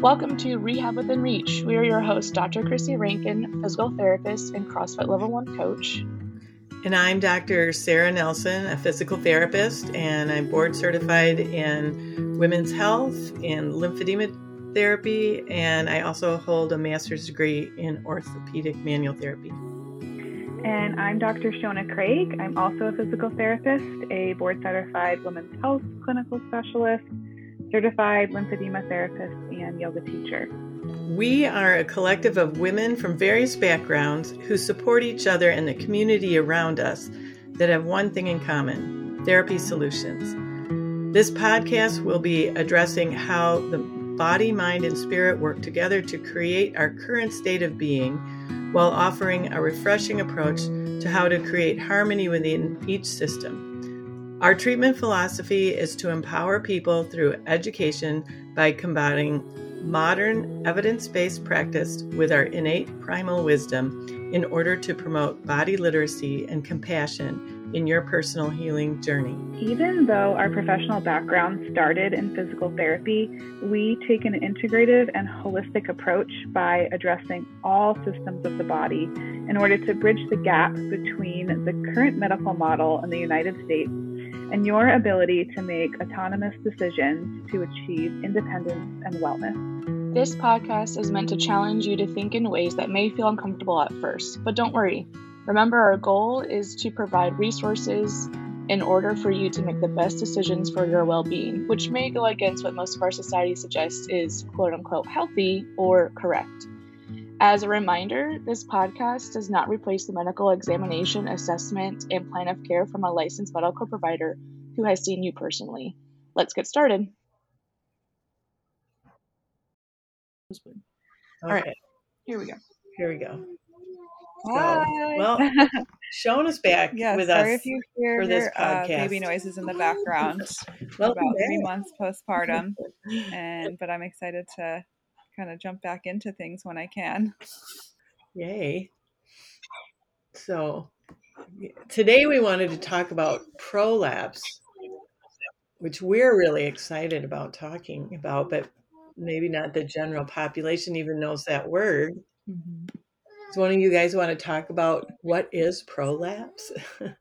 Welcome to Rehab Within Reach. We are your hosts, Dr. Chrissy Rankin, physical therapist and CrossFit Level 1 coach. And I'm Dr. Sarah Nelson, a physical therapist, and I'm board certified in women's health and lymphedema therapy, and I also hold a master's degree in orthopedic manual therapy. And I'm Dr. Shona Craig. I'm also a physical therapist, a board certified women's health clinical specialist, certified lymphedema therapist, and yoga teacher. We are a collective of women from various backgrounds who support each other and the community around us that have one thing in common therapy solutions. This podcast will be addressing how the body, mind, and spirit work together to create our current state of being while offering a refreshing approach to how to create harmony within each system. Our treatment philosophy is to empower people through education by combining modern evidence based practice with our innate primal wisdom in order to promote body literacy and compassion in your personal healing journey. Even though our professional background started in physical therapy, we take an integrative and holistic approach by addressing all systems of the body in order to bridge the gap between the current medical model in the United States and your ability to make autonomous decisions to achieve independence and wellness. This podcast is meant to challenge you to think in ways that may feel uncomfortable at first, but don't worry. Remember, our goal is to provide resources in order for you to make the best decisions for your well being, which may go against what most of our society suggests is quote unquote healthy or correct. As a reminder, this podcast does not replace the medical examination, assessment, and plan of care from a licensed medical provider who has seen you personally. Let's get started. Okay. All right, here we go. Here we go. So, Hi. well, Shona's back Yeah, with sorry us if you hear for this uh, podcast. baby noises in the background. Welcome about three months postpartum, and but I'm excited to kind of jump back into things when I can. Yay. So, today we wanted to talk about prolapse, which we're really excited about talking about, but maybe not the general population even knows that word. Mm-hmm. Does one of you guys want to talk about what is prolapse?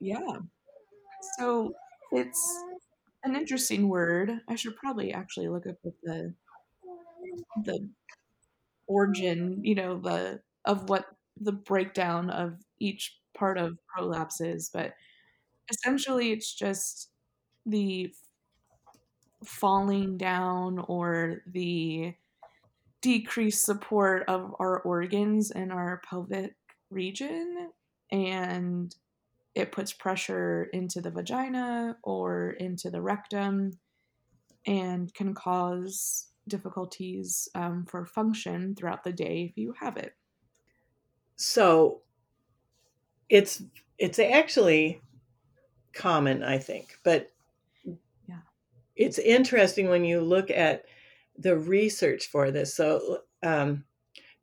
Yeah. So it's an interesting word. I should probably actually look up the the origin, you know, the of what the breakdown of each part of prolapse is, but essentially it's just the falling down or the decreased support of our organs in our pelvic region and it puts pressure into the vagina or into the rectum and can cause difficulties um, for function throughout the day if you have it. so, it's it's actually common, I think, but Yeah. it's interesting when you look at the research for this. So, um,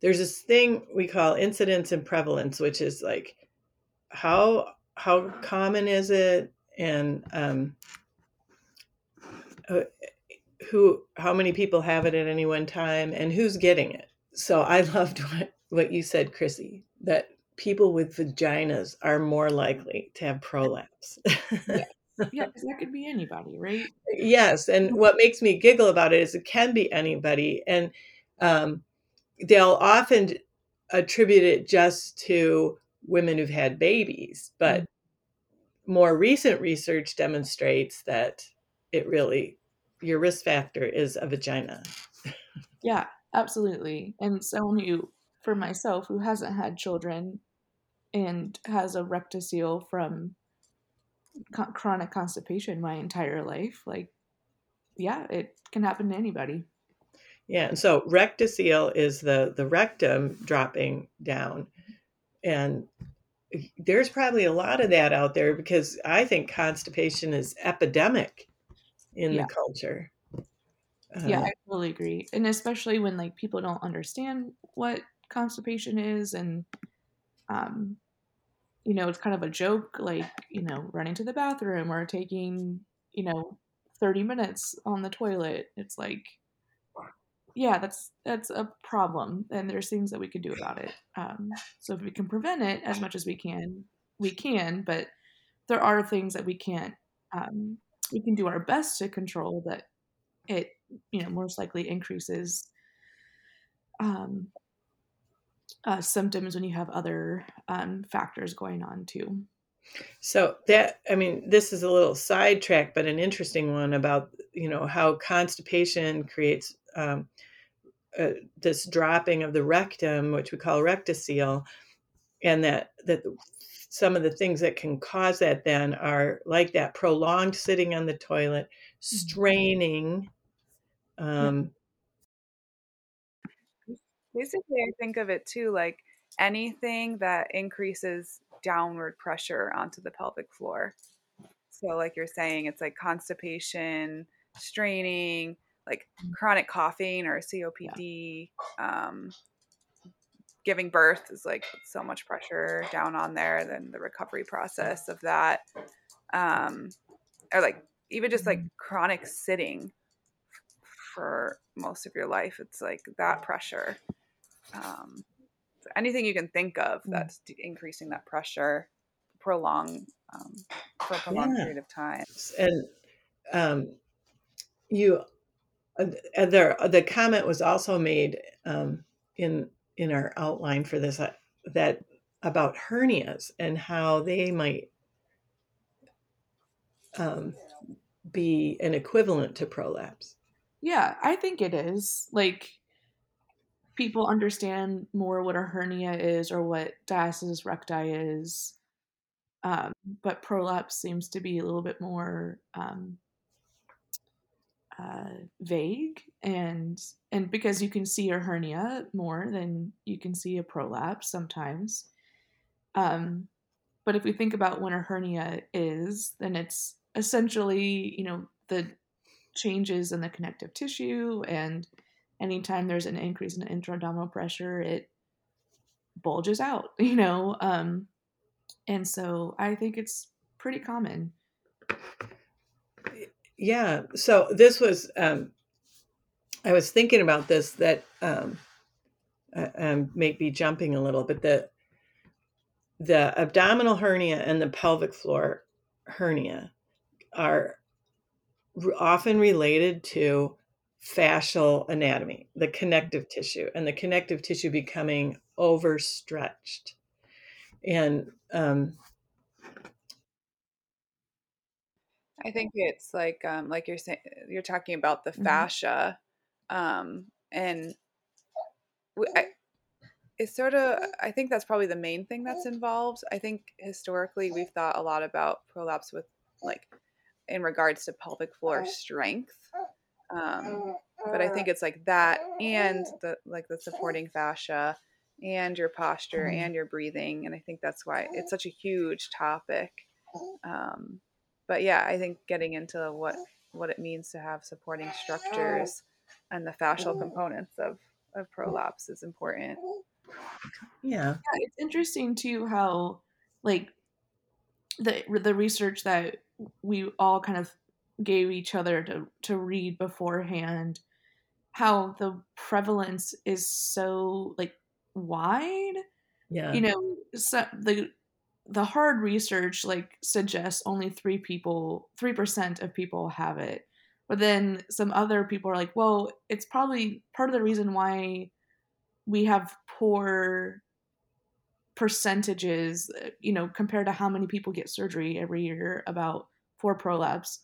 there's this thing we call incidence and prevalence, which is like how how common is it, and um, uh, who how many people have it at any one time, and who's getting it. So, I loved what what you said, Chrissy, that people with vaginas are more likely to have prolapse. Yeah, because that could be anybody, right? yes, and what makes me giggle about it is it can be anybody, and um, they'll often attribute it just to women who've had babies, but mm. more recent research demonstrates that it really your risk factor is a vagina. Yeah, absolutely. And someone who, for myself, who hasn't had children and has a rectocele from chronic constipation my entire life, like, yeah, it can happen to anybody. Yeah, and so rectocele is the the rectum dropping down, and there's probably a lot of that out there because I think constipation is epidemic in Yeah. the culture. Yeah, Um, I totally agree. And especially when like people don't understand what constipation is and um you know, it's kind of a joke like, you know, running to the bathroom or taking, you know, 30 minutes on the toilet. It's like, yeah, that's that's a problem, and there's things that we could do about it. Um, so if we can prevent it as much as we can, we can. But there are things that we can't. Um, we can do our best to control that. It you know most likely increases um, uh, symptoms when you have other um, factors going on too. So that I mean, this is a little sidetrack, but an interesting one about you know how constipation creates um, uh, this dropping of the rectum, which we call rectocele, and that that some of the things that can cause that then are like that prolonged sitting on the toilet, mm-hmm. straining. Um, Basically, I think of it too like anything that increases downward pressure onto the pelvic floor. So, like you're saying, it's like constipation, straining, like mm. chronic coughing or COPD. Yeah. Um, giving birth is like so much pressure down on there, then the recovery process of that. Um, or like even just like mm. chronic sitting for most of your life, it's like that pressure. Um, anything you can think of mm. that's increasing that pressure prolong um, for a prolonged yeah. period of time. And um, you, uh, there, the comment was also made um, in in our outline for this uh, that about hernias and how they might um, be an equivalent to prolapse. Yeah, I think it is. Like people understand more what a hernia is or what diastasis recti is. Um, but prolapse seems to be a little bit more um, uh, vague, and and because you can see a hernia more than you can see a prolapse sometimes. Um, but if we think about what a hernia is, then it's essentially you know the changes in the connective tissue and anytime there's an increase in intra-abdominal pressure, it bulges out, you know. Um, and so I think it's pretty common. Yeah. So this was, um, I was thinking about this that um, I, I may be jumping a little, but the the abdominal hernia and the pelvic floor hernia are often related to fascial anatomy, the connective tissue, and the connective tissue becoming overstretched. And um, I think it's like um, like you're saying you're talking about the mm-hmm. fascia, um, and I, it's sort of I think that's probably the main thing that's involved. I think historically we've thought a lot about prolapse with like in regards to pelvic floor strength um, but I think it's like that and the like the supporting fascia and your posture mm-hmm. and your breathing. And I think that's why it's such a huge topic. Um, but yeah, I think getting into what what it means to have supporting structures and the fascial mm-hmm. components of of prolapse is important. Yeah. yeah it's interesting too how like the the research that we all kind of gave each other to to read beforehand how the prevalence is so like wide yeah you know so the the hard research like suggests only three people three percent of people have it but then some other people are like well it's probably part of the reason why we have poor percentages uh, you know compared to how many people get surgery every year about for prolapse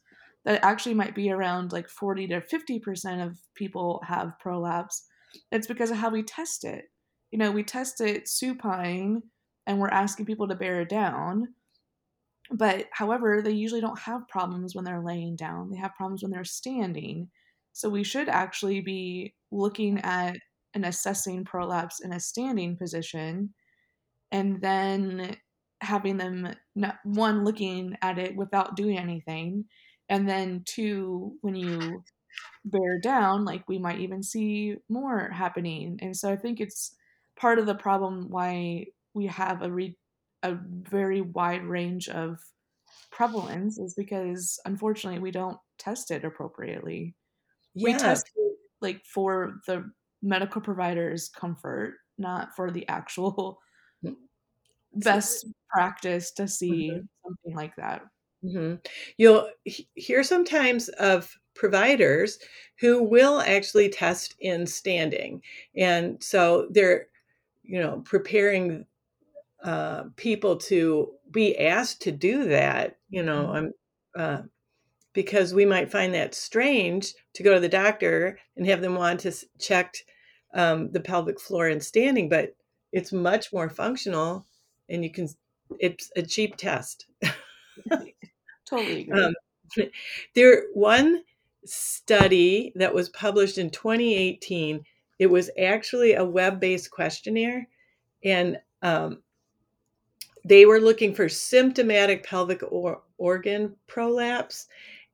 that actually might be around like 40 to 50% of people have prolapse. It's because of how we test it. You know, we test it supine and we're asking people to bear down. But however, they usually don't have problems when they're laying down. They have problems when they're standing. So we should actually be looking at and assessing prolapse in a standing position and then having them not, one looking at it without doing anything and then two when you bear down like we might even see more happening and so i think it's part of the problem why we have a re- a very wide range of prevalence is because unfortunately we don't test it appropriately. Yeah. We test it like for the medical provider's comfort, not for the actual Mm. best practice to see Mhm. something like that. hmm You'll hear sometimes of providers who will actually test in standing. And so they're, you know, preparing uh, people to be asked to do that, you know, Mhm. I'm, uh, because we might find that strange to go to the doctor and have them want to s- check um, the pelvic floor in standing, but it's much more functional and you can, it's a cheap test. Totally agree. Um, there one study that was published in 2018 it was actually a web-based questionnaire and um, they were looking for symptomatic pelvic or- organ prolapse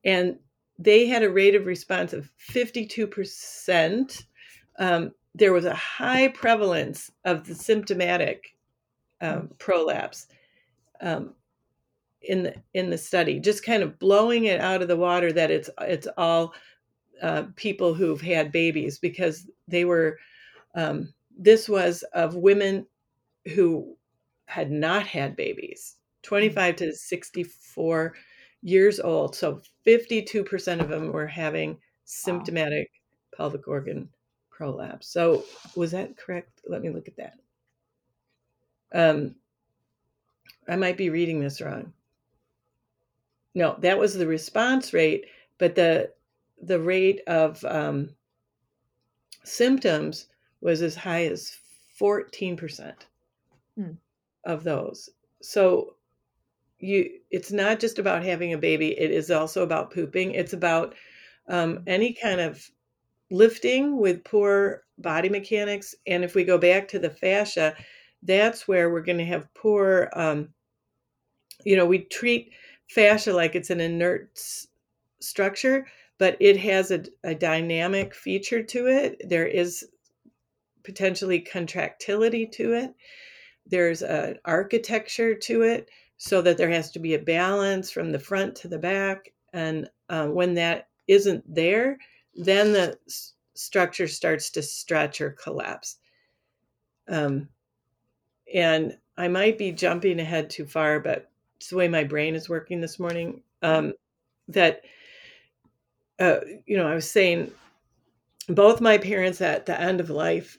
and they had a rate of response of 52% um, there was a high prevalence of the symptomatic um, prolapse um, in the in the study, just kind of blowing it out of the water that it's it's all uh, people who've had babies because they were. Um, this was of women who had not had babies, twenty five to sixty four years old. So fifty two percent of them were having symptomatic pelvic organ prolapse. So was that correct? Let me look at that. Um, I might be reading this wrong. No, that was the response rate, but the the rate of um, symptoms was as high as fourteen percent Hmm. Of those. So you, it's not just about having a baby; it is also about pooping. It's about um, any kind of lifting with poor body mechanics. And if we go back to the fascia, that's where we're going to have poor. Um, you know, we treat fascia like it's an inert s- structure, but it has a, a dynamic feature to it. There is potentially contractility to it. There's an architecture to it, so that there has to be a balance from the front to the back. And uh, when that isn't there, then the s- structure starts to stretch or collapse. Um, and I might be jumping ahead too far, but it's the way my brain is working this morning. Um, that, uh, you know, I was saying both my parents at the end of life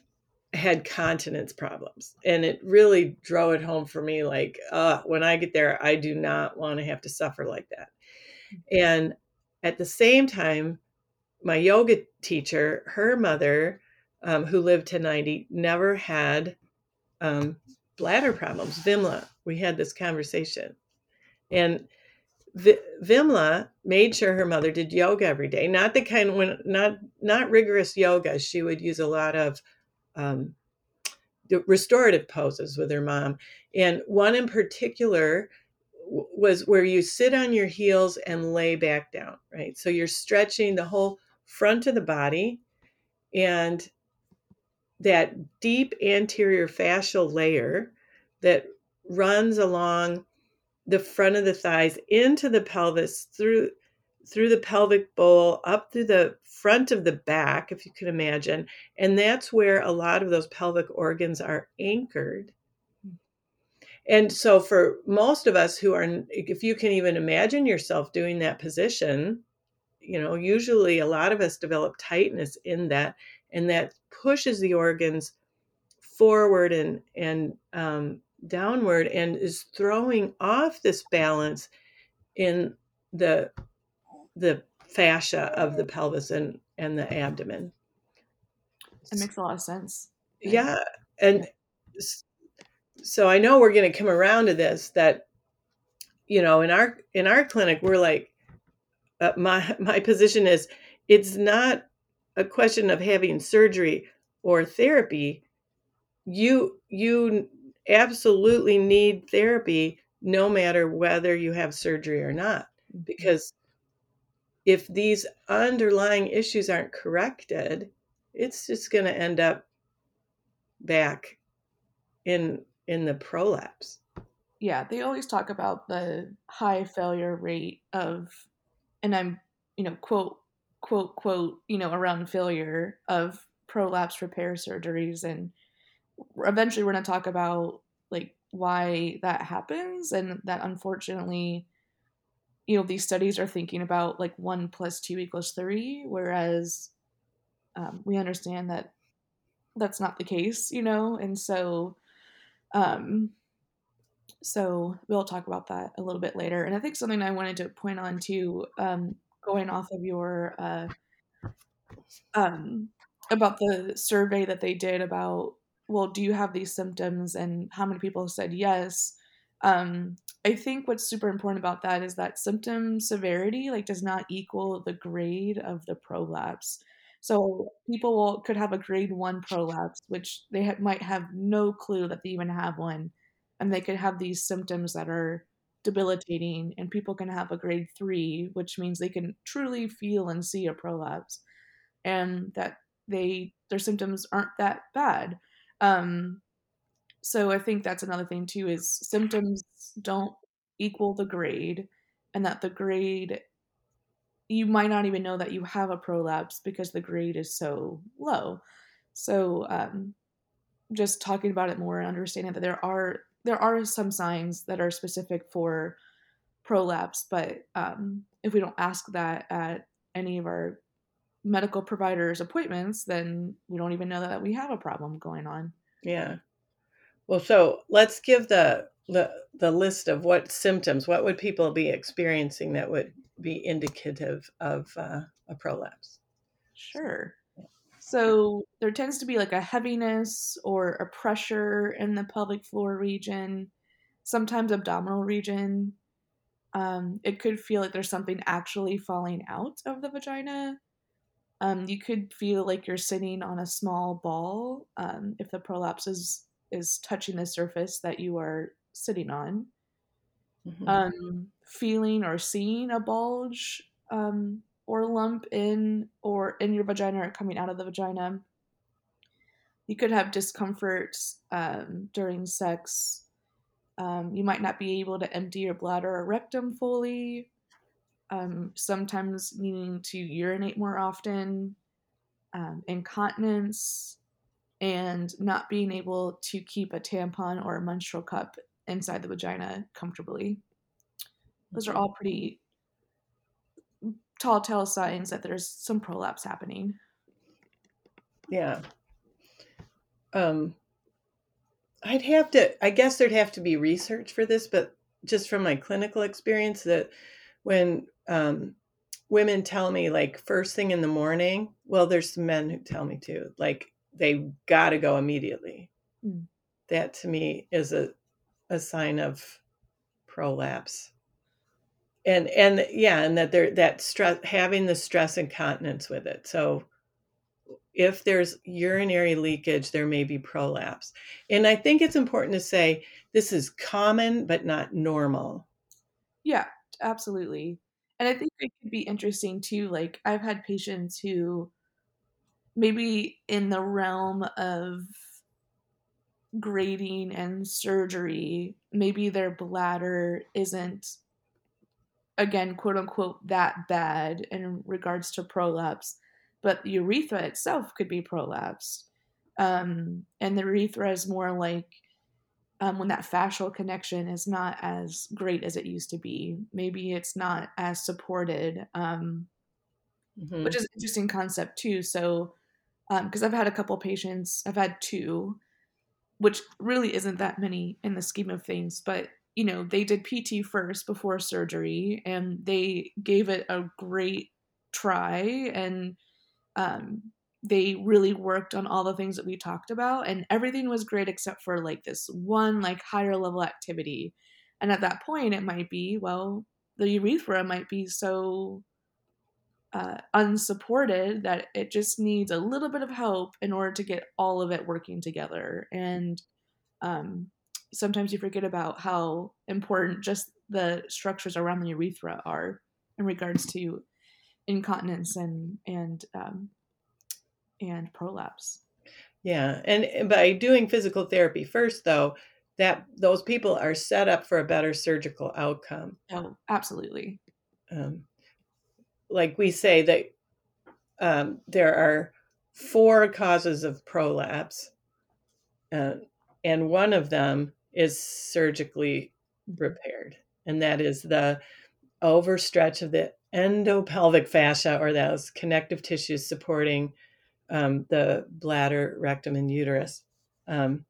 had continence problems. And it really drove it home for me like, uh, when I get there, I do not want to have to suffer like that. And at the same time, my yoga teacher, her mother, um, who lived to 90, never had um, bladder problems. Vimla, we had this conversation. And Vi- Vimla made sure her mother did yoga every day. Not the kind when not not rigorous yoga. She would use a lot of um, restorative poses with her mom, and one in particular was where you sit on your heels and lay back down. Right, so you're stretching the whole front of the body, and that deep anterior fascial layer that runs along the front of the thighs into the pelvis through through the pelvic bowl up through the front of the back if you can imagine and that's where a lot of those pelvic organs are anchored. And so for most of us who are if you can even imagine yourself doing that position you know usually a lot of us develop tightness in that and that pushes the organs forward and and um, downward and is throwing off this balance in the the fascia of the pelvis and and the abdomen. It makes a lot of sense. yeah. And so i know we're going to come around to this that you know in our in our clinic we're like uh, my my position is it's not a question of having surgery or therapy. You you absolutely need therapy no matter whether you have surgery or not because if these underlying issues aren't corrected it's just going to end up back in in the prolapse yeah, they always talk about the high failure rate of, and I'm, you know, quote, quote, quote, you know, around failure of prolapse repair surgeries. And eventually we're going to talk about like why that happens and that unfortunately, you know, these studies are thinking about like one plus two equals three, whereas um, we understand that that's not the case, you know, and so, um, so we'll talk about that a little bit later. And I think something I wanted to point on too, um, going off of your uh, um, about the survey that they did about, well, do you have these symptoms, and how many people said yes. Um, I think what's super important about that is that symptom severity like does not equal the grade of the prolapse. So people will, could have a grade one prolapse, which they ha- might have no clue that they even have one, and they could have these symptoms that are debilitating and people can have a grade 3 which means they can truly feel and see a prolapse and that they their symptoms aren't that bad um so i think that's another thing too is symptoms don't equal the grade and that the grade you might not even know that you have a prolapse because the grade is so low so um just talking about it more and understanding that there are there are some signs that are specific for prolapse, but um, if we don't ask that at any of our medical providers' appointments, then we don't even know that we have a problem going on. Yeah. Well, so let's give the the, the list of what symptoms, what would people be experiencing that would be indicative of uh, a prolapse? Sure. So there tends to be like a heaviness or a pressure in the pelvic floor region, sometimes abdominal region. Um, it could feel like there's something actually falling out of the vagina. Um, you could feel like you're sitting on a small ball um, if the prolapse is is touching the surface that you are sitting on. Mm-hmm. Um, feeling or seeing a bulge um, or lump in or in your vagina or coming out of the vagina. You could have discomfort um, during sex. Um, you might not be able to empty your bladder or rectum fully. Um, sometimes needing to urinate more often, um, incontinence, and not being able to keep a tampon or a menstrual cup inside the vagina comfortably. Those are all pretty tall tale signs that there's some prolapse happening. Yeah. Um, I'd have to, I guess there'd have to be research for this, but just from my clinical experience, that when um, women tell me, like, first thing in the morning, well, there's some men who tell me too, like, they got to go immediately. Mm. That to me is a, a sign of prolapse. And and yeah and that they're that stress having the stress incontinence with it. So if there's urinary leakage there may be prolapse. And i think it's important to say this is common but not normal. Yeah absolutely. And i think it could be interesting too like i've had patients who maybe in the realm of grading and surgery maybe their bladder isn't again, quote unquote, that bad in regards to prolapse, but the urethra itself could be prolapsed. Um, and the urethra is more like um, when that fascial connection is not as great as it used to be. Maybe it's not as supported, um, mm-hmm. which is an interesting concept too. So, because um, I've had a couple patients, I've had two, which really isn't that many in the scheme of things, but you know, they did PT first before surgery and they gave it a great try and um, they really worked on all the things that we talked about and everything was great except for like this one like higher level activity. And at that point it might be, well, the urethra might be so uh, unsupported that it just needs a little bit of help in order to get all of it working together. And um, sometimes you forget about how important just the structures around the urethra are in regards to incontinence and and um, and prolapse. Yeah, and by doing physical therapy first, though, that those people are set up for a better surgical outcome. Oh, absolutely. Um, like we say that um, there are four causes of prolapse, uh, and one of them is surgically repaired, and that is the overstretch of the endopelvic fascia or those connective tissues supporting um, the bladder, rectum, and uterus. Um,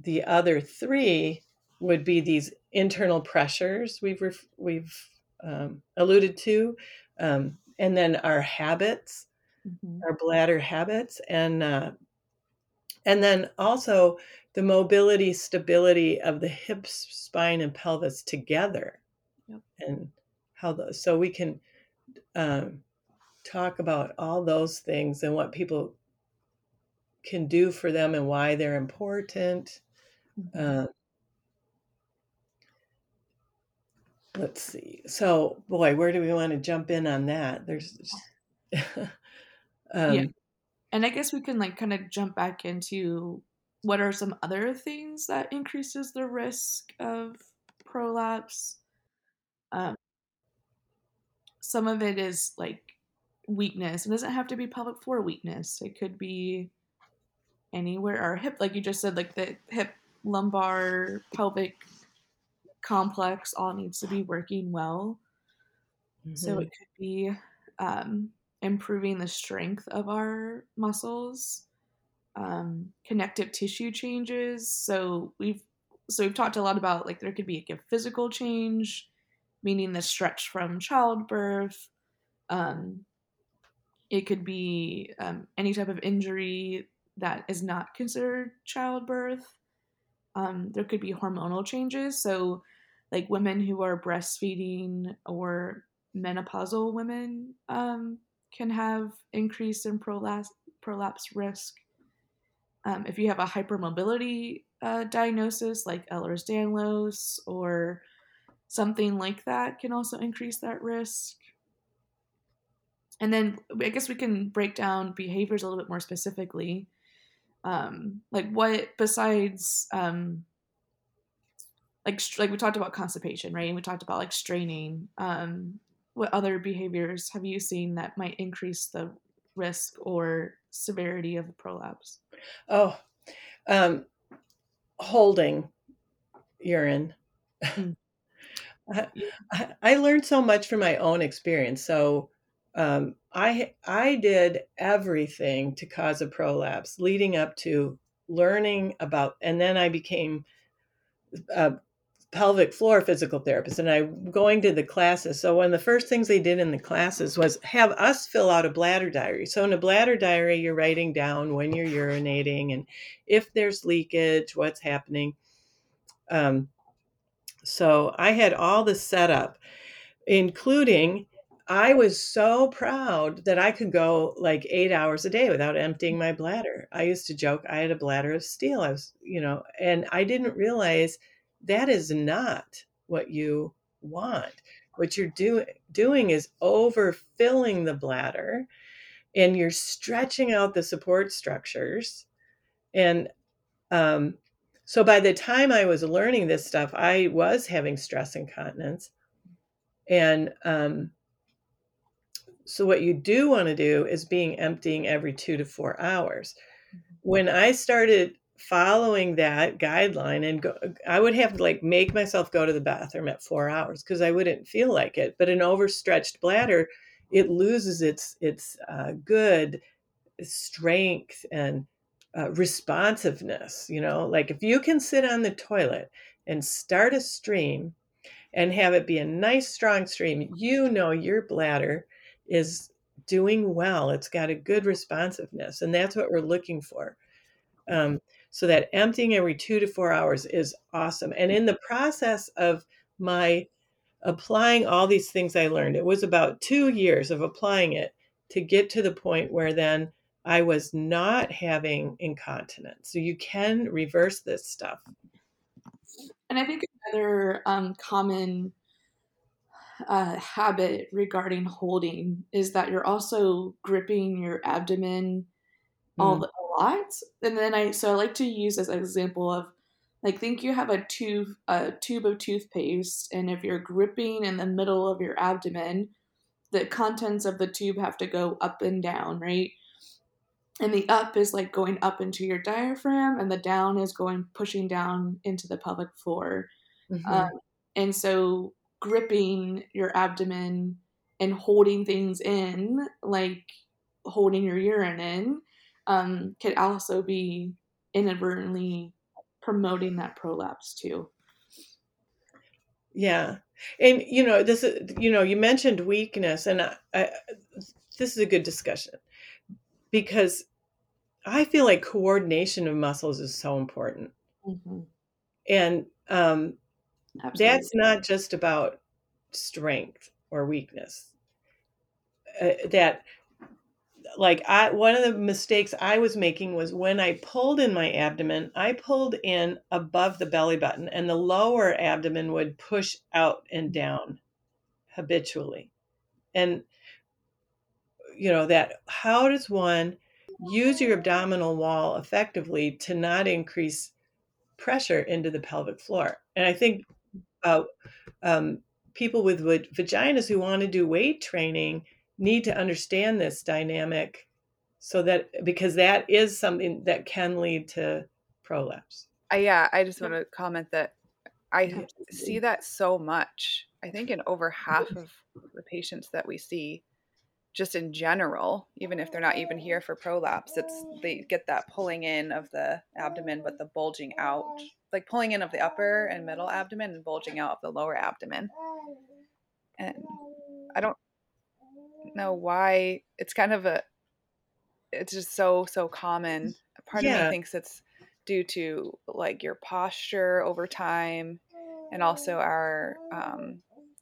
the other three would be these internal pressures we've ref- we've um, alluded to, um, and then our habits, mm-hmm. our bladder habits, and uh, and then also the mobility, stability of the hips, spine, and pelvis together, yep. and how those. So we can um, talk about all those things and what people can do for them and why they're important. Mm-hmm. Uh, let's see. So, boy, where do we want to jump in on that? There's, um, yeah, and I guess we can like kind of jump back into what are some other things that increases the risk of prolapse. Um, some of it is like weakness. It doesn't have to be pelvic floor weakness. It could be anywhere our hip, like you just said, like the hip, lumbar, pelvic complex all needs to be working well. Mm-hmm. So it could be um, improving the strength of our muscles, um, connective tissue changes. So we've so we've talked a lot about like there could be a physical change, meaning the stretch from childbirth. Um, it could be um, any type of injury that is not considered childbirth. Um, there could be hormonal changes. So, like women who are breastfeeding or menopausal women um, can have increase in prolapse, prolapse risk. Um, if you have a hypermobility uh, diagnosis like Ehlers-Danlos or something like that, can also increase that risk. And then I guess we can break down behaviors a little bit more specifically. Um, like what besides um, like like we talked about constipation, right? And we talked about like straining. Um, what other behaviors have you seen that might increase the risk or severity of the prolapse? Oh, um, holding urine. Mm. I, I learned so much from my own experience. So um, I I did everything to cause a prolapse, leading up to learning about, and then I became a pelvic floor physical therapist, and I going to the classes. So one of the first things they did in the classes was have us fill out a bladder diary. So in a bladder diary, you're writing down when you're urinating and if there's leakage, what's happening. Um, so I had all the setup, including I was so proud that I could go like eight hours a day without emptying my bladder. I used to joke I had a bladder of steel. I was, you know, and I didn't realize that is not what you want. What you're doing doing is overfilling the bladder and you're stretching out the support structures. And um, so by the time I was learning this stuff, I was having stress incontinence. And um, so what you do want to do is being emptying every two to four hours. Mm-hmm. When I started following that guideline and go, I would have to like make myself go to the bathroom at four hours because I wouldn't feel like it. But an overstretched bladder, it loses its its uh, good strength and uh, responsiveness. You know, like if you can sit on the toilet and start a stream and have it be a nice strong stream, you know your bladder is doing well. It's got a good responsiveness, and that's what we're looking for. Um, so that emptying every two to four hours is awesome. And in the process of my applying all these things I learned, it was about two years of applying it to get to the point where then I was not having incontinence. So you can reverse this stuff. And I think another um, common uh, habit regarding holding is that you're also gripping your abdomen all mm. the, a lot. And then I so I like to use as an example of like think you have a tube a tube of toothpaste and if you're gripping in the middle of your abdomen the contents of the tube have to go up and down right and the up is like going up into your diaphragm and the down is going pushing down into the pelvic floor mm-hmm. um, and so gripping your abdomen and holding things in like holding your urine in um, could also be inadvertently promoting that prolapse too. Yeah. And you know, this is you know, you mentioned weakness and I, I, this is a good discussion because I feel like coordination of muscles is so important. Mm-hmm. And um that's not just about strength or weakness. Uh, that like I one of the mistakes I was making was when I pulled in my abdomen, I pulled in above the belly button and the lower abdomen would push out and down habitually. And you know that how does one use your abdominal wall effectively to not increase pressure into the pelvic floor? And I think uh, um, people with vaginas who want to do weight training need to understand this dynamic so that because that is something that can lead to prolapse. Uh, yeah, I just want to comment that I see that so much. I think in over half of the patients that we see, just in general, even if they're not even here for prolapse, it's they get that pulling in of the abdomen, but the bulging out, like pulling in of the upper and middle abdomen and bulging out of the lower abdomen. And I don't know why it's kind of a it's just so so common. Part yeah. of me thinks it's due to like your posture over time and also our um,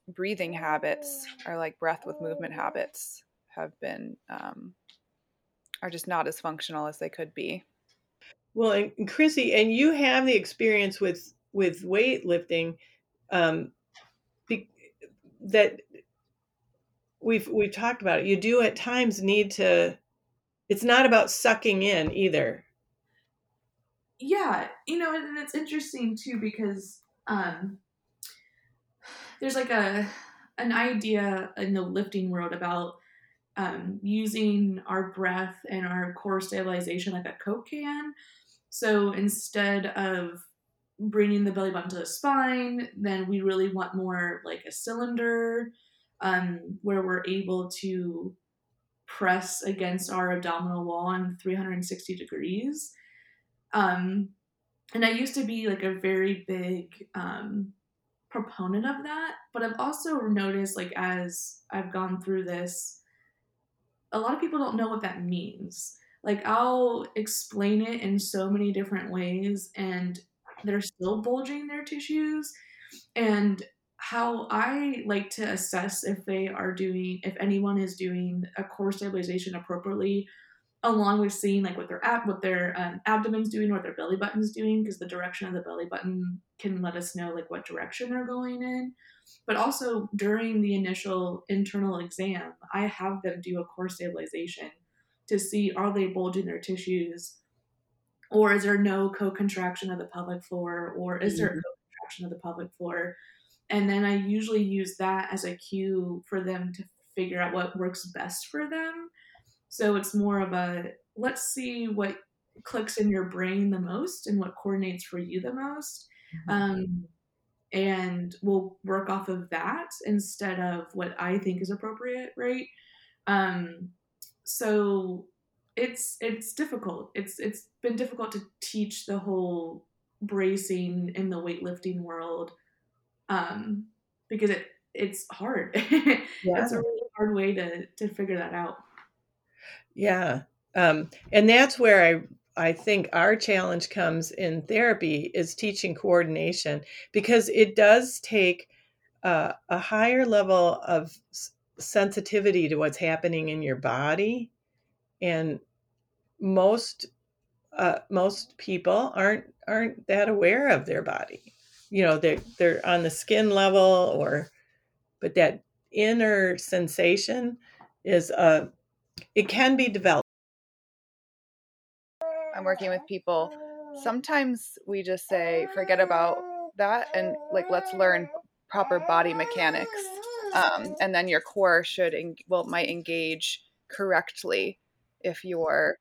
breathing habits our like breath with movement habits have been um, are just not as functional as they could be well and chrissy and you have the experience with with weightlifting um, be, that we've we've talked about it. You do at times need to. It's not about sucking in either. Yeah, you know, and it's interesting too because um, there's like a an idea in the lifting world about um, using our breath and our core stabilization like a Coke can. So instead of bringing the belly button to the spine, then we really want more like a cylinder um, where we're able to press against our abdominal wall in 360 degrees. Um, and I used to be like a very big um, proponent of that, but I've also noticed, like, as I've gone through this, a lot of people don't know what that means. Like, I'll explain it in so many different ways, and they're still bulging their tissues. And how I like to assess if they are doing, if anyone is doing a core stabilization appropriately, along with seeing like what their ab, what their um, abdomen's doing, what their belly button's doing, because the direction of the belly button can let us know like what direction they're going in. But also during the initial internal exam, I have them do a core stabilization to see are they bulging their tissues, or is there no co-contraction of the pelvic floor, or is there a mm-hmm. co-contraction of the pelvic floor? and then I usually use that as a cue for them to figure out what works best for them. So it's more of a let's see what clicks in your brain the most and what coordinates for you the most. Mm-hmm. Um, and we'll work off of that instead of what I think is appropriate, right? Um, so it's it's difficult. It's it's been difficult to teach the whole bracing in the weightlifting world um, because it it's hard. Yeah. it's a really hard way to to figure that out. Yeah, um, and that's where I I think our challenge comes in therapy is teaching coordination because it does take uh, a higher level of sensitivity to what's happening in your body, and most uh, most people aren't aren't that aware of their body. You know they're they're on the skin level or but that inner sensation is uh it can be developed. I'm working with people. Sometimes we just say forget about that and like let's learn proper body mechanics um, and then your core should en- well might engage correctly if you're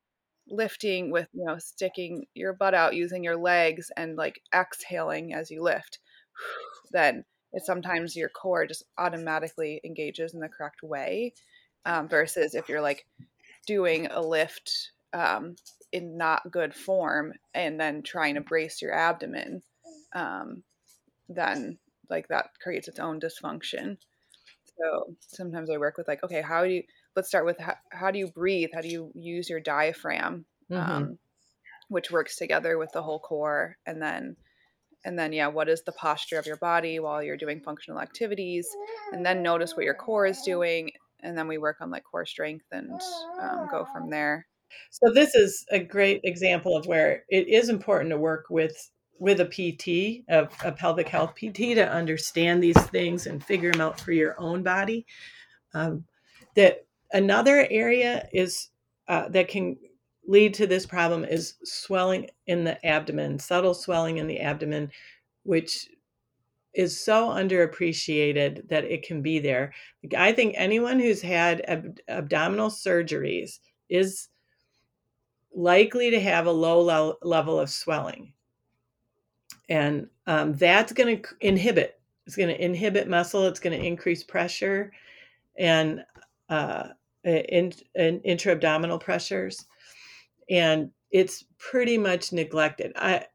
lifting with you know sticking your butt out using your legs and like exhaling as you lift then it sometimes your core just automatically engages in the correct way um, versus if you're like doing a lift um, in not good form and then trying to brace your abdomen um, then like that creates its own dysfunction. So sometimes i work with like okay how do you let's start with how, how do you breathe? How do you use your diaphragm? Mm-hmm. um, which works together with the whole core and then and then yeah what is the posture of your body while you're doing functional activities? And then notice what your core is doing and then we work on like core strength and um, go from there. So this is a great example of where it is important to work with with a pt of a pelvic health pt to understand these things and figure them out for your own body. Um, that another area is uh, that can lead to this problem is swelling in the abdomen, subtle swelling in the abdomen, which is so underappreciated that it can be there. I think anyone who's had ab- abdominal surgeries is likely to have a low le- level of swelling. And um, that's going to inhibit, it's going to inhibit muscle, it's going to increase pressure and, uh, in, in intra-abdominal pressures and it's pretty much neglected. I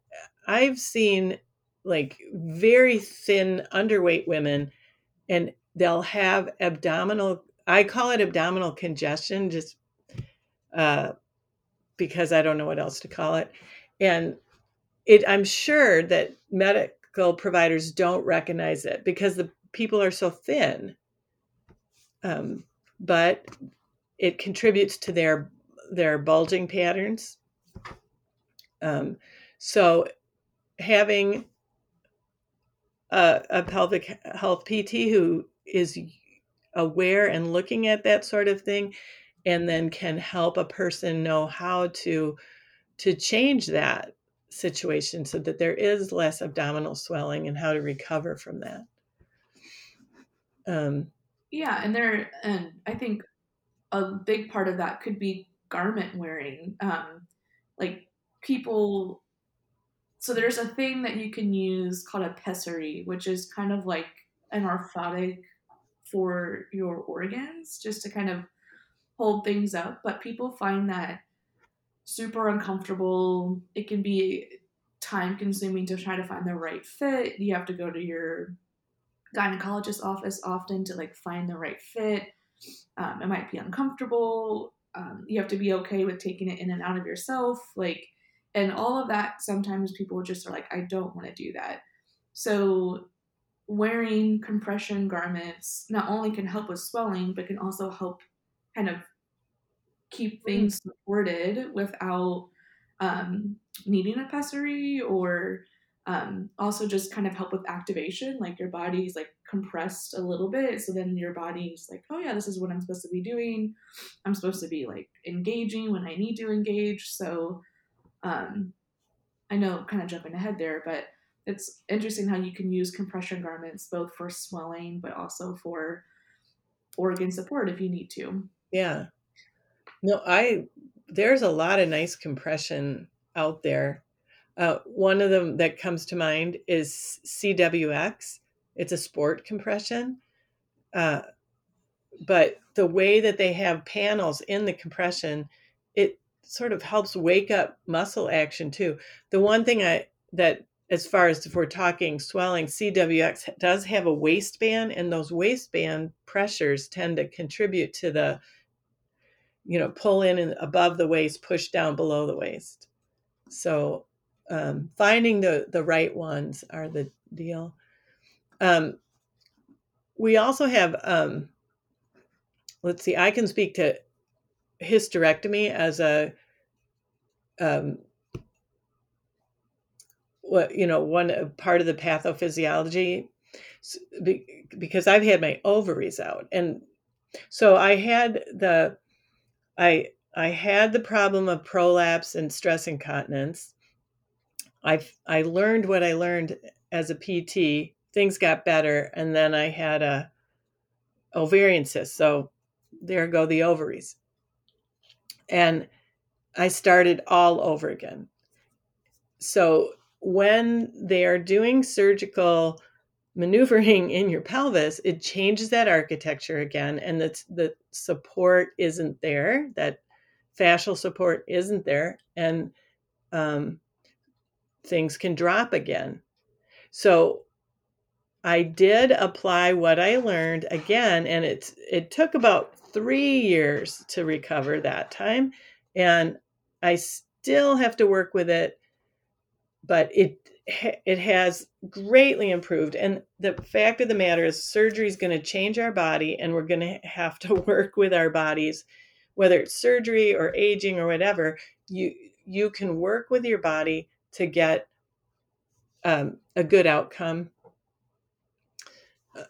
I've seen like very thin underweight women and they'll have abdominal I call it abdominal congestion just uh, because I don't know what else to call it. And it I'm sure that medical providers don't recognize it because the people are so thin. Um, but it contributes to their their bulging patterns. Um, so having a, a pelvic health PT who is aware and looking at that sort of thing and then can help a person know how to to change that situation so that there is less abdominal swelling and how to recover from that um, yeah and there and i think a big part of that could be garment wearing. Um, like people, so there's a thing that you can use called a pessary, which is kind of like an orthotic for your organs, just to kind of hold things up. But people find that super uncomfortable. It can be time consuming to try to find the right fit. You have to go to your gynecologist office often to like find the right fit. Um, it might be uncomfortable um, you have to be okay with taking it in and out of yourself like and all of that sometimes people just are like i don't want to do that. So wearing compression garments not only can help with swelling but can also help kind of keep mm-hmm. things supported without um, needing a pessary or um, also just kind of help with activation like your body's like compressed a little bit so then your body's like oh yeah this is what i'm supposed to be doing. I'm supposed to be like engaging when i need to engage. So um, i know kind of jumping ahead there but it's interesting how you can use compression garments both for swelling but also for organ support if you need to yeah no i there's a lot of nice compression out there uh, one of them that comes to mind is CWX. It's a sport compression. Uh, but the way that they have panels in the compression, sort of helps wake up muscle action too. The one thing I that as far as if we're talking swelling, CWX does have a waistband, and those waistband pressures tend to contribute to the, you know, pull in and above the waist, push down below the waist. So um, finding the the right ones are the deal. Um, we also have, um, let's see, I can speak to hysterectomy as a, um, what you know, one part of the pathophysiology, because I've had my ovaries out, and so I had the, I I had the problem of prolapse and stress incontinence I I learned what I learned as a PT. Things got better, and then I had a ovarian cyst. So there go the ovaries, and I started all over again. So when they are doing surgical maneuvering in your pelvis, it changes that architecture again, and the the support isn't there. That fascial support isn't there, and um, things can drop again. So I did apply what I learned again, and it's it took about three years to recover that time, and I still have to work with it, but it it has greatly improved. And the fact of the matter is, surgery is going to change our body, and we're going to have to work with our bodies, whether it's surgery or aging or whatever. You you can work with your body to get um, a good outcome. Uh,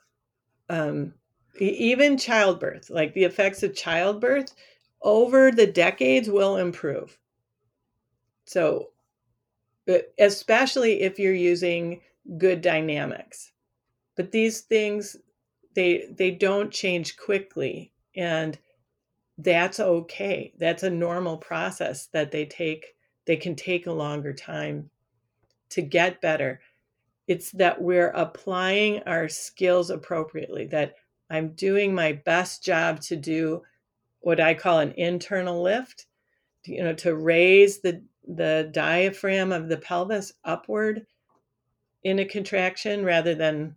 um, even childbirth, like the effects of childbirth over the decades, will improve. So, especially if you're using good dynamics, but these things they they don't change quickly, and that's okay. That's a normal process that they take. They can take a longer time to get better. It's that we're applying our skills appropriately, that I'm doing my best job to do what I call an internal lift, you know, to raise the, the diaphragm of the pelvis upward in a contraction rather than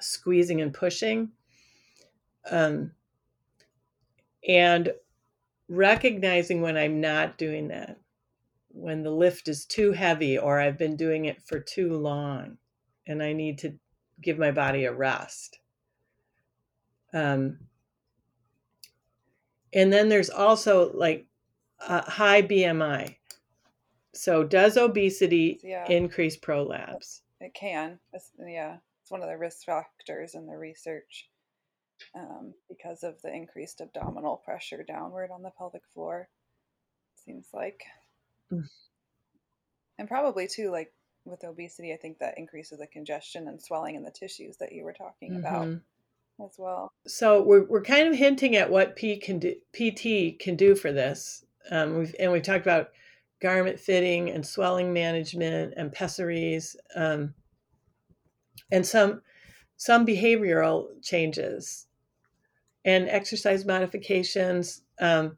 squeezing and pushing. Um, and recognizing when I'm not doing that when the lift is too heavy or I've been doing it for too long and I need to give my body a rest. Um, and then there's also like a high BMI. So, does obesity yeah. increase prolapse? It can. It's, yeah, it's one of the risk factors in the research um, because of the increased abdominal pressure downward on the pelvic floor. Seems like. Mm. And probably too, like with obesity, I think that increases the congestion and swelling in the tissues that you were talking mm-hmm. about as well. So we're, we're kind of hinting at what P can do, PT can do for this. Um, we've, and we've talked about garment fitting and swelling management and pessaries um, and some some behavioral changes and exercise modifications. Um,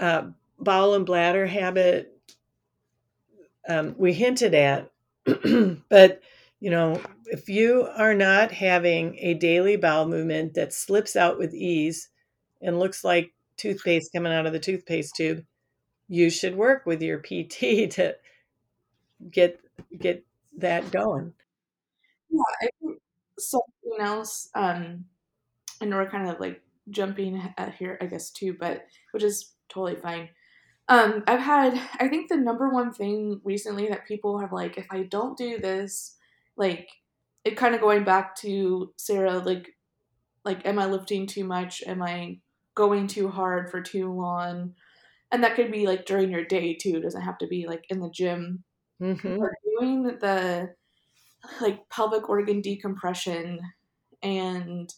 uh, bowel and bladder habit um, we hinted at but you know if you are not having a daily bowel movement that slips out with ease and looks like toothpaste coming out of the toothpaste tube you should work with your pt to get get that going. Yeah I think something else um and we're kind of like jumping at here i guess too but which is totally fine. Um, I've had, I think the number one thing recently that people have like, if I don't do this, like, it kind of going back to Sarah, like, like, am I lifting too much? Am I going too hard for too long? And that could be like during your day too. It doesn't have to be like in the gym. Mm-hmm. But doing the like pelvic organ decompression and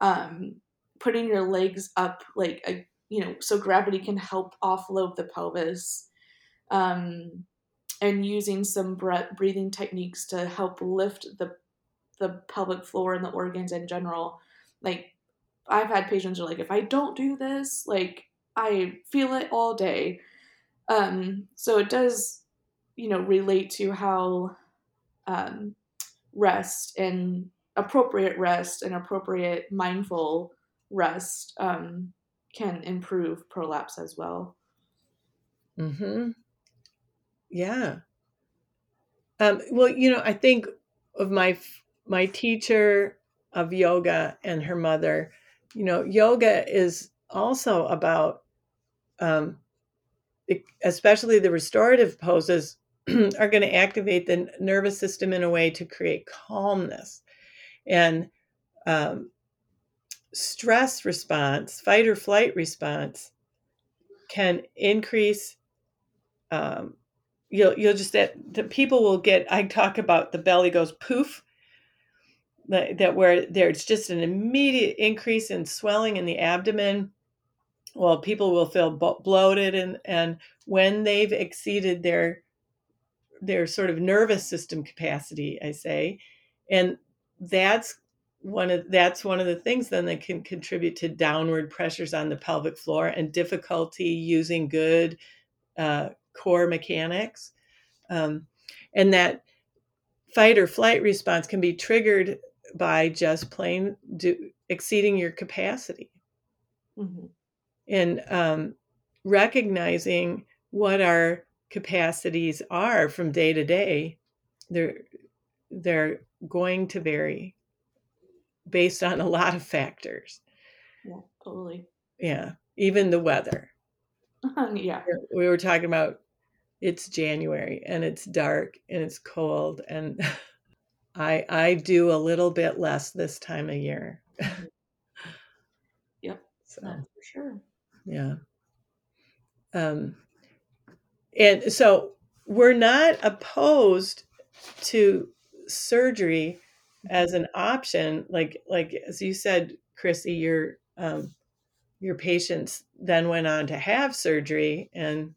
um, putting your legs up like a you know, so gravity can help offload the pelvis. Um, and using some breathing techniques to help lift the the pelvic floor and the organs in general. Like I've had patients who are like, if I don't do this, like I feel it all day. Um, so it does, you know, relate to how um, rest and appropriate rest and appropriate mindful rest um, can improve prolapse as well. Mm hmm. Yeah. Um, well, you know, I think of my my teacher of yoga and her mother. You know, yoga is also about, um, especially the restorative poses, are going to activate the nervous system in a way to create calmness, and um, stress response, fight or flight response, can increase um, you'll you'll just that the people will get i talk about the belly goes poof. That, that where there's just an immediate increase in swelling in the abdomen. Well people will feel bloated and and when they've exceeded their their sort of nervous system capacity i say and that's one of that's one of the things then that can contribute to downward pressures on the pelvic floor and difficulty using good uh, core mechanics um, and that fight or flight response can be triggered by just plain do, exceeding your capacity mm-hmm. and um, recognizing what our capacities are from day to day they're they're going to vary based on a lot of factors. Yeah, totally. Yeah, even the weather. yeah. We were talking about it's January and it's dark and it's cold and I I do a little bit less this time of year. Mm-hmm. yep. So That's for sure. Yeah. Um and so we're not opposed to surgery as an option like like as you said chrissy your um your patients then went on to have surgery and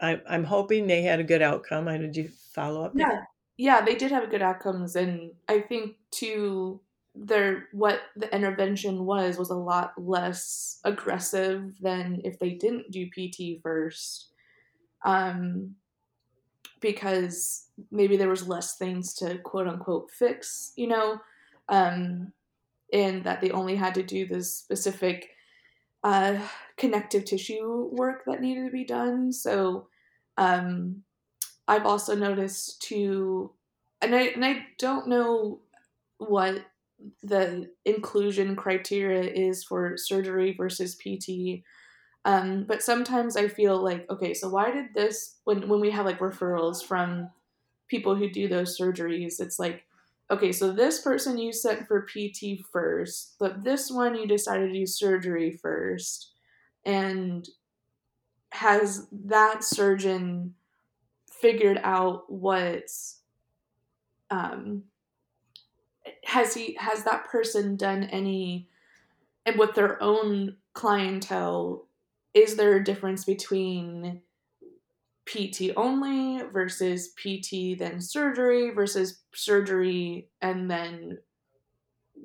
I, i'm hoping they had a good outcome. I did you follow up yeah. Yeah they did have good outcomes and i think to their what the intervention was was a lot less aggressive than if they didn't do pt first um because maybe there was less things to quote unquote fix, you know, um, and that they only had to do the specific uh, connective tissue work that needed to be done. So um, I've also noticed too, and I and I don't know what the inclusion criteria is for surgery versus PT. Um, but sometimes I feel like, okay, so why did this when when we have like referrals from people who do those surgeries, it's like, okay, so this person you sent for PT first, but this one you decided to do surgery first, and has that surgeon figured out what um has he has that person done any and with their own clientele is there a difference between PT only versus PT then surgery versus surgery and then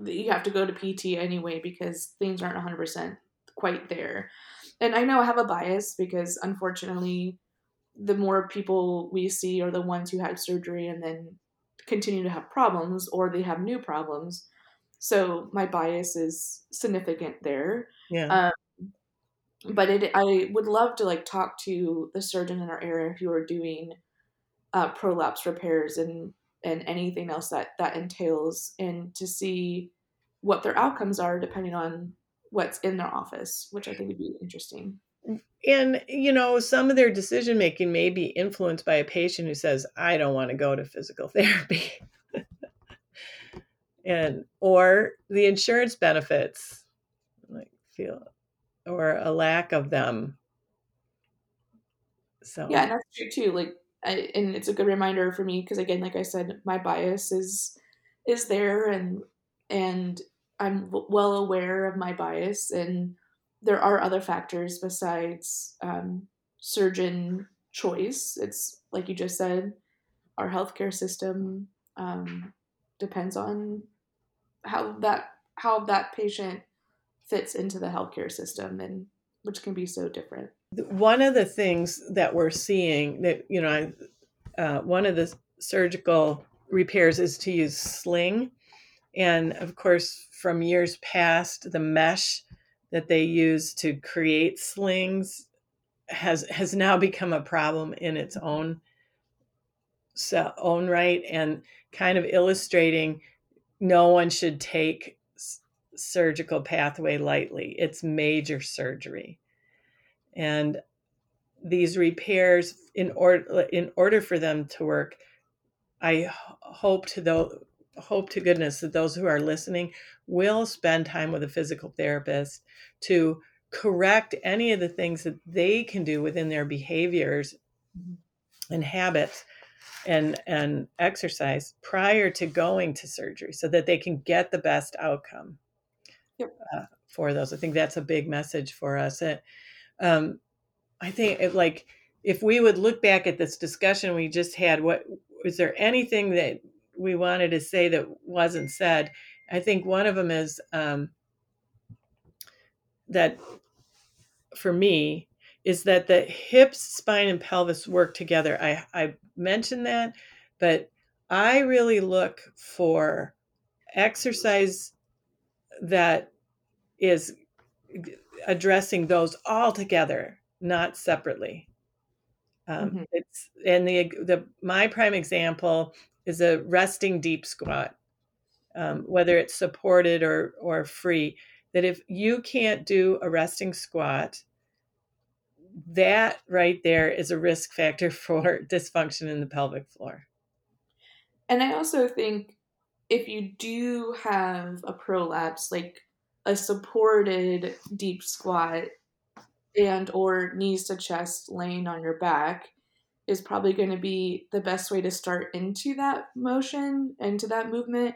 you have to go to PT anyway because things aren't 100% quite there. And I know I have a bias because unfortunately the more people we see are the ones who had surgery and then continue to have problems or they have new problems. So my bias is significant there. Yeah. Um, but it I would love to like talk to the surgeon in our area who are doing uh, prolapse repairs and and anything else that that entails and to see what their outcomes are depending on what's in their office which i think would be interesting. And you know some of their decision making may be influenced by a patient who says i don't want to go to physical therapy. And or the insurance benefits like feel or a lack of them. So yeah, and that's true too. Like, I, and it's a good reminder for me because again, like I said, my bias is is there, and and I'm well aware of my bias, and there are other factors besides um, surgeon choice. It's like you just said, our healthcare system um, depends on how that how that patient fits into the healthcare system and which can be so different. One of the things that we're seeing that you know, uh, one of the surgical repairs is to use sling, and of course, from years past, the mesh that they use to create slings has has now become a problem in its own own right, and kind of illustrating no one should take surgical pathway lightly. It's major surgery. And these repairs in order in order for them to work, I hope to though hope to goodness that those who are listening will spend time with a physical therapist to correct any of the things that they can do within their behaviors and habits and and exercise prior to going to surgery so that they can get the best outcome yep. uh, for those i think that's a big message for us it, um, i think it, like if we would look back at this discussion we just had what was there anything that we wanted to say that wasn't said i think one of them is um, that for me is that the hips, spine, and pelvis work together. I, I mentioned that, but I really look for exercise that is addressing those all together, not separately. Um, mm-hmm. It's and the the my prime example is a resting deep squat, um, whether it's supported or or free. That if you can't do a resting squat, that right there is a risk factor for dysfunction in the pelvic floor. And I also think if you do have a prolapse, like a supported deep squat and or knees to chest laying on your back is probably going to be the best way to start into that motion into that movement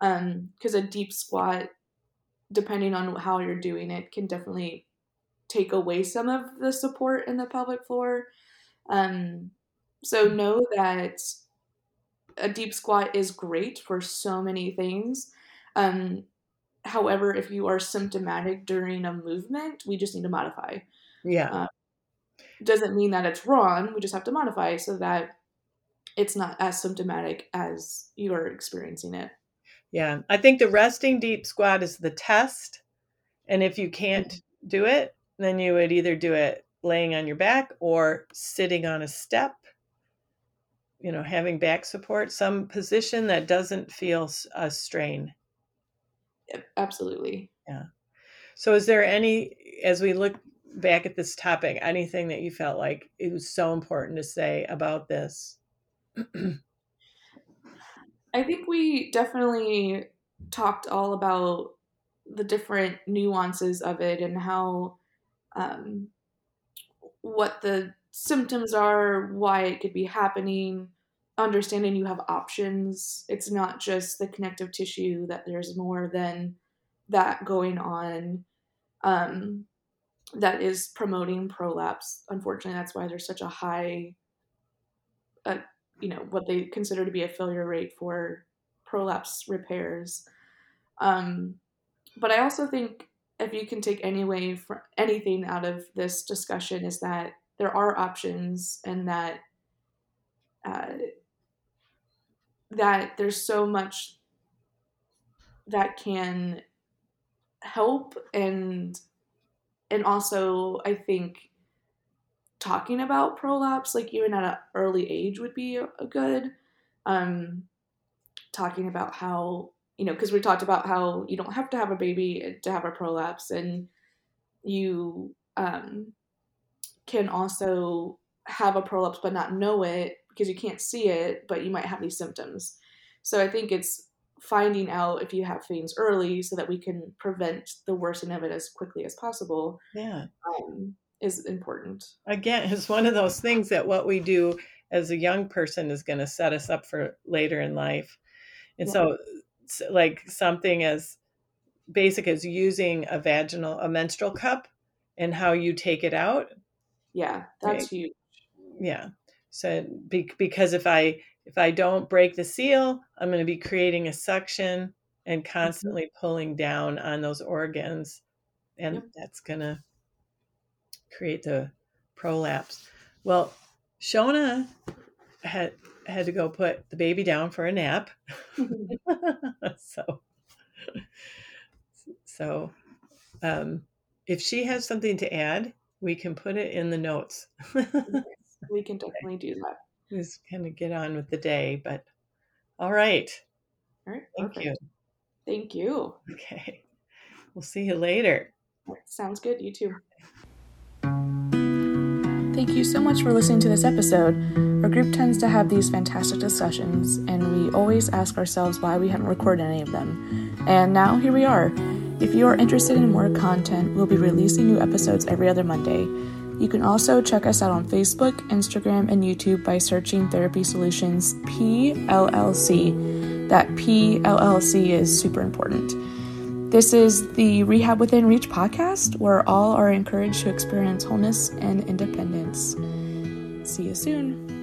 because um, a deep squat depending on how you're doing it can definitely take away some of the support in the pelvic floor. Um, so know that a deep squat is great for so many things. Um, however, if you are symptomatic during a movement, we just need to modify. Yeah. Uh, doesn't mean that it's wrong. We just have to modify so that it's not as symptomatic as you are experiencing it. Yeah. I think the resting deep squat is the test. And if you can't do it, then you would either do it laying on your back or sitting on a step, you know, having back support, some position that doesn't feel a strain. Absolutely. Yeah. So, is there any, as we look back at this topic, anything that you felt like it was so important to say about this? I think we definitely talked all about the different nuances of it and how um, what the symptoms are, why it could be happening, understanding you have options. It's not just the connective tissue, that there's more than that going on um, that is promoting prolapse. Unfortunately, that's why there's such a high, uh, you know, what they consider to be a failure rate for prolapse repairs. Um, but I also think if you can take any way for anything out of this discussion is that there are options and that uh, that there's so much that can help and and also I think talking about prolapse like even at an early age would be a, good um talking about how you know, because we talked about how you don't have to have a baby to have a prolapse, and you um, can also have a prolapse but not know it because you can't see it, but you might have these symptoms. So I think it's finding out if you have things early so that we can prevent the worsening of it as quickly as possible. Yeah. Um, is important. Again, it's one of those things that what we do as a young person is going to set us up for later in life. And yeah. so like something as basic as using a vaginal a menstrual cup and how you take it out yeah that's right? huge yeah so be, because if i if i don't break the seal i'm going to be creating a suction and mm-hmm. constantly mm-hmm. pulling down on those organs and yep. that's going to create the prolapse well shona had had to go put the baby down for a nap. so, so um, if she has something to add, we can put it in the notes. We can definitely do that. Just kind of get on with the day, but all right. All right. Thank perfect. you. Thank you. Okay. We'll see you later. Sounds good. You too. Thank you so much for listening to this episode. Our group tends to have these fantastic discussions, and we always ask ourselves why we haven't recorded any of them. And now here we are. If you are interested in more content, we'll be releasing new episodes every other Monday. You can also check us out on Facebook, Instagram, and YouTube by searching Therapy Solutions PLLC. That PLLC is super important. This is the Rehab Within Reach podcast, where all are encouraged to experience wholeness and independence. See you soon.